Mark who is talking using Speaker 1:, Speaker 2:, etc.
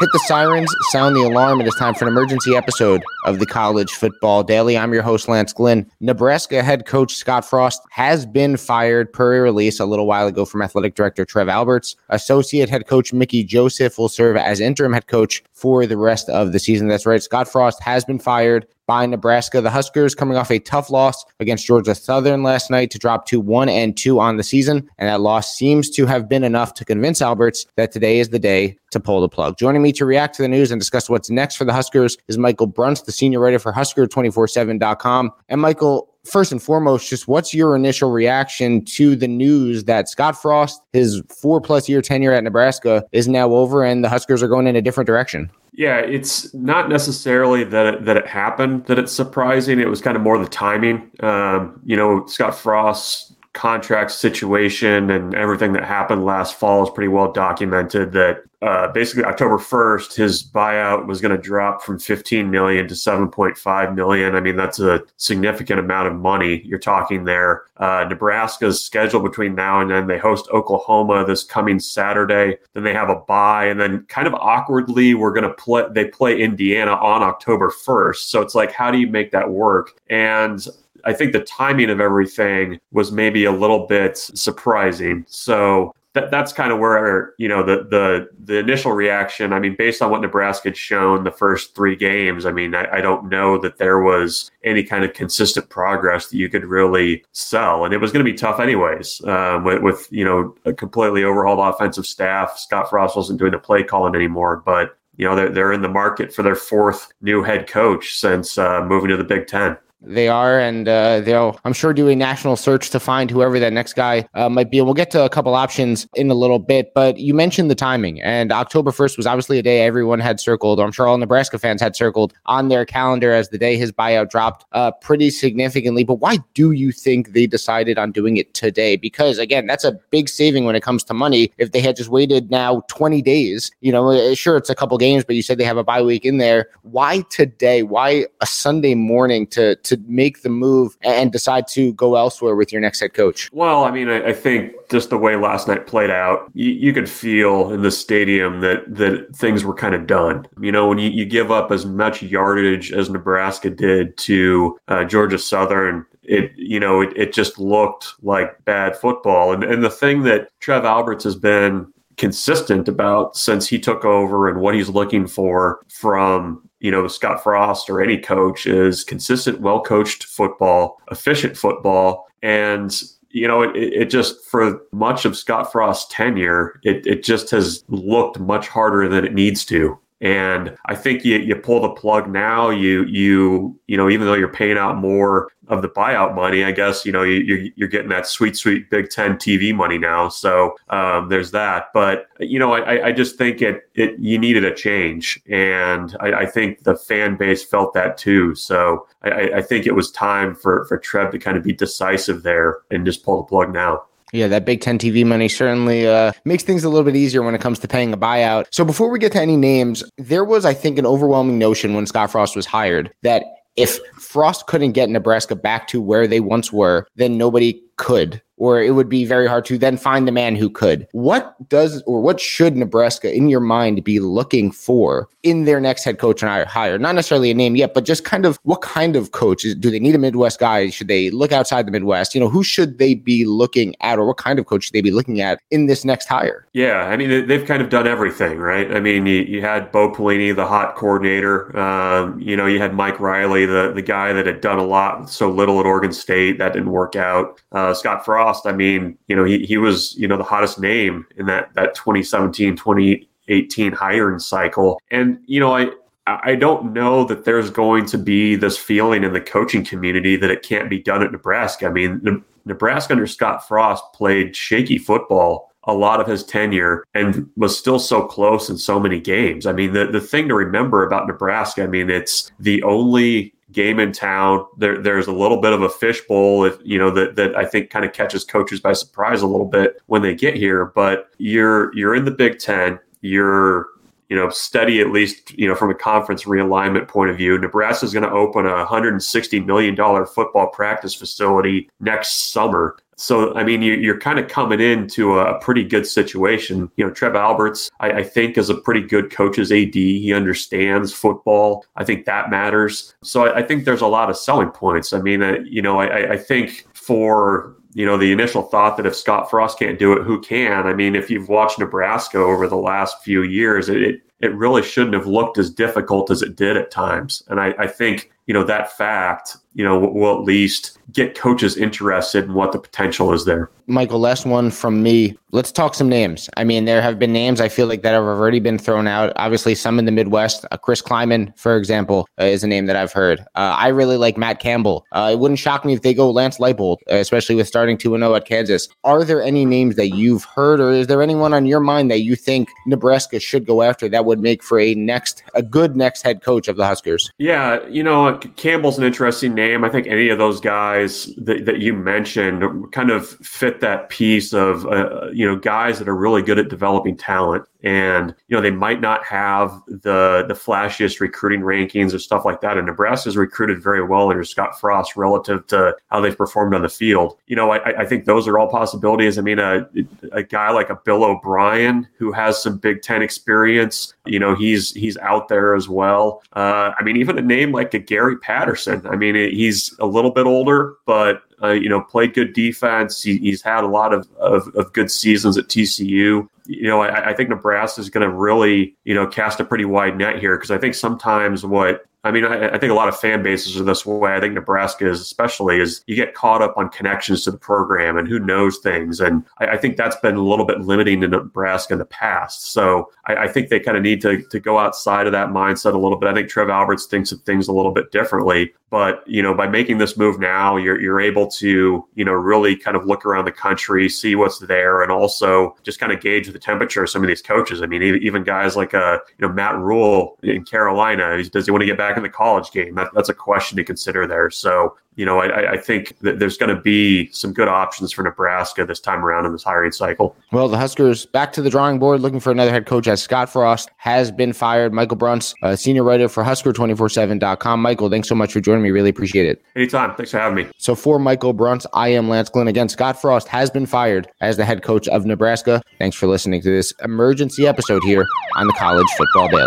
Speaker 1: Hit the sirens, sound the alarm. It is time for an emergency episode of the College Football Daily. I'm your host, Lance Glinn. Nebraska head coach Scott Frost has been fired per release a little while ago from athletic director Trev Alberts. Associate head coach Mickey Joseph will serve as interim head coach for the rest of the season. That's right. Scott Frost has been fired by Nebraska. The Huskers coming off a tough loss against Georgia Southern last night to drop to one and two on the season. And that loss seems to have been enough to convince Alberts that today is the day to pull the plug. Joining me to react to the news and discuss what's next for the Huskers is Michael Bruntz, the senior writer for Husker247.com. And Michael, first and foremost, just what's your initial reaction to the news that Scott Frost, his four plus year tenure at Nebraska, is now over and the Huskers are going in a different direction?
Speaker 2: Yeah, it's not necessarily that it, that it happened that it's surprising. It was kind of more the timing. Um, you know, Scott Frost's contract situation and everything that happened last fall is pretty well documented. That uh, basically October 1st, his buyout was going to drop from 15 million to 7.5 million. I mean, that's a significant amount of money you're talking there. Uh, Nebraska's schedule between now and then, they host Oklahoma this coming Saturday. Then they have a bye, and then kind of awkwardly, we're going to play. They play Indiana on October 1st. So it's like, how do you make that work? And I think the timing of everything was maybe a little bit surprising. So that, that's kind of where you know the the the initial reaction. I mean, based on what Nebraska had shown the first three games, I mean, I, I, don't know that there was any kind of consistent progress that you could really sell, and it was going to be tough anyways. Um, with, with you know a completely overhauled offensive staff, Scott Frost wasn't doing the play calling anymore, but you know they're they're in the market for their fourth new head coach since uh, moving to the Big Ten.
Speaker 1: They are, and uh, they'll, I'm sure, do a national search to find whoever that next guy uh, might be. And we'll get to a couple options in a little bit. But you mentioned the timing, and October 1st was obviously a day everyone had circled, or I'm sure all Nebraska fans had circled on their calendar as the day his buyout dropped uh, pretty significantly. But why do you think they decided on doing it today? Because, again, that's a big saving when it comes to money. If they had just waited now 20 days, you know, uh, sure, it's a couple games, but you said they have a bye week in there. Why today? Why a Sunday morning to, to to make the move and decide to go elsewhere with your next head coach?
Speaker 2: Well, I mean, I, I think just the way last night played out, you, you, could feel in the stadium that that things were kind of done. You know, when you, you give up as much yardage as Nebraska did to uh, Georgia Southern, it you know it, it just looked like bad football. And and the thing that Trev Alberts has been consistent about since he took over and what he's looking for from you know, Scott Frost or any coach is consistent, well coached football, efficient football. And, you know, it, it just, for much of Scott Frost's tenure, it, it just has looked much harder than it needs to. And I think you, you pull the plug now, you, you, you know, even though you're paying out more of the buyout money, I guess, you know, you, you're getting that sweet, sweet Big Ten TV money now. So um, there's that. But, you know, I, I just think it, it, you needed a change. And I, I think the fan base felt that too. So I, I think it was time for, for Trev to kind of be decisive there and just pull the plug now.
Speaker 1: Yeah, that Big Ten TV money certainly uh, makes things a little bit easier when it comes to paying a buyout. So before we get to any names, there was, I think, an overwhelming notion when Scott Frost was hired that if Frost couldn't get Nebraska back to where they once were, then nobody could or it would be very hard to then find the man who could. What does or what should Nebraska, in your mind, be looking for in their next head coach and hire? Not necessarily a name yet, but just kind of what kind of coach? Do they need a Midwest guy? Should they look outside the Midwest? You know, who should they be looking at, or what kind of coach should they be looking at in this next hire?
Speaker 2: Yeah, I mean, they've kind of done everything, right? I mean, you, you had Bo Pelini, the hot coordinator. Um, you know, you had Mike Riley, the, the guy that had done a lot so little at Oregon State. That didn't work out. Uh, Scott Frost, I mean, you know, he, he was, you know, the hottest name in that, that 2017, 2018 hiring cycle. And, you know, I, I don't know that there's going to be this feeling in the coaching community that it can't be done at Nebraska. I mean, Nebraska under Scott Frost played shaky football a lot of his tenure and was still so close in so many games. I mean, the, the thing to remember about Nebraska, I mean, it's the only game in town. There, there's a little bit of a fishbowl, you know that that I think kind of catches coaches by surprise a little bit when they get here. But you're you're in the Big Ten. You're you know, steady at least, you know, from a conference realignment point of view. Nebraska is going to open a $160 million football practice facility next summer. So, I mean, you, are kind of coming into a, pretty good situation. You know, Trev Alberts, I, I, think, is a pretty good coach as AD. He understands football. I think that matters. So, I, I think there's a lot of selling points. I mean, uh, you know, I, I think for you know, the initial thought that if Scott Frost can't do it, who can? I mean, if you've watched Nebraska over the last few years, it it really shouldn't have looked as difficult as it did at times. And I, I think, you know, that fact, you know, will at least get coaches interested in what the potential is there.
Speaker 1: Michael, last one from me. Let's talk some names. I mean, there have been names I feel like that have already been thrown out. Obviously, some in the Midwest. Uh, Chris Klieman, for example, uh, is a name that I've heard. Uh, I really like Matt Campbell. Uh, it wouldn't shock me if they go Lance Leipold, uh, especially with starting 2 0 at Kansas. Are there any names that you've heard, or is there anyone on your mind that you think Nebraska should go after that would make for a next, a good next head coach of the Huskers?
Speaker 2: Yeah, you know, Campbell's an interesting name. I think any of those guys that, that you mentioned kind of fit that piece of uh, you know guys that are really good at developing talent and you know they might not have the the flashiest recruiting rankings or stuff like that. And nebraska's recruited very well under scott frost relative to how they've performed on the field. You know i, I think those are all possibilities. I mean a, a guy like a bill o'brien who has some big ten experience you know he's he's out there as well. Uh, i mean even a name like a gary patterson i mean he's a little bit older but uh, you know, played good defense. He, he's had a lot of, of, of, good seasons at TCU. You know, I, I think Nebraska is going to really, you know, cast a pretty wide net here because I think sometimes what I mean, I, I, think a lot of fan bases are this way. I think Nebraska is especially is you get caught up on connections to the program and who knows things. And I, I think that's been a little bit limiting to Nebraska in the past. So I, I think they kind of need to, to go outside of that mindset a little bit. I think Trev Alberts thinks of things a little bit differently. But you know, by making this move now, you're you're able to you know really kind of look around the country, see what's there, and also just kind of gauge the temperature of some of these coaches. I mean, even guys like uh you know Matt Rhule in Carolina, does he want to get back? Back in the college game? That, that's a question to consider there. So, you know, I, I think that there's going to be some good options for Nebraska this time around in this hiring cycle.
Speaker 1: Well, the Huskers back to the drawing board looking for another head coach as Scott Frost has been fired. Michael Bruntz, uh, senior writer for Husker247.com. Michael, thanks so much for joining me. Really appreciate it.
Speaker 2: Anytime. Thanks for having me.
Speaker 1: So for Michael Bruntz, I am Lance Glinn. Again, Scott Frost has been fired as the head coach of Nebraska. Thanks for listening to this emergency episode here on the College Football Daily.